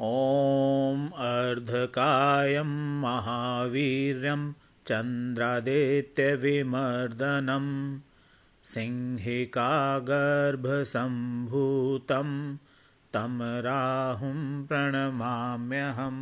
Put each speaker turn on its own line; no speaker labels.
ॐ अर्धकायं महावीर्यं चन्द्रादित्यविमर्दनं सिंहिकागर्भसम्भूतं तं राहुं प्रणमाम्यहम्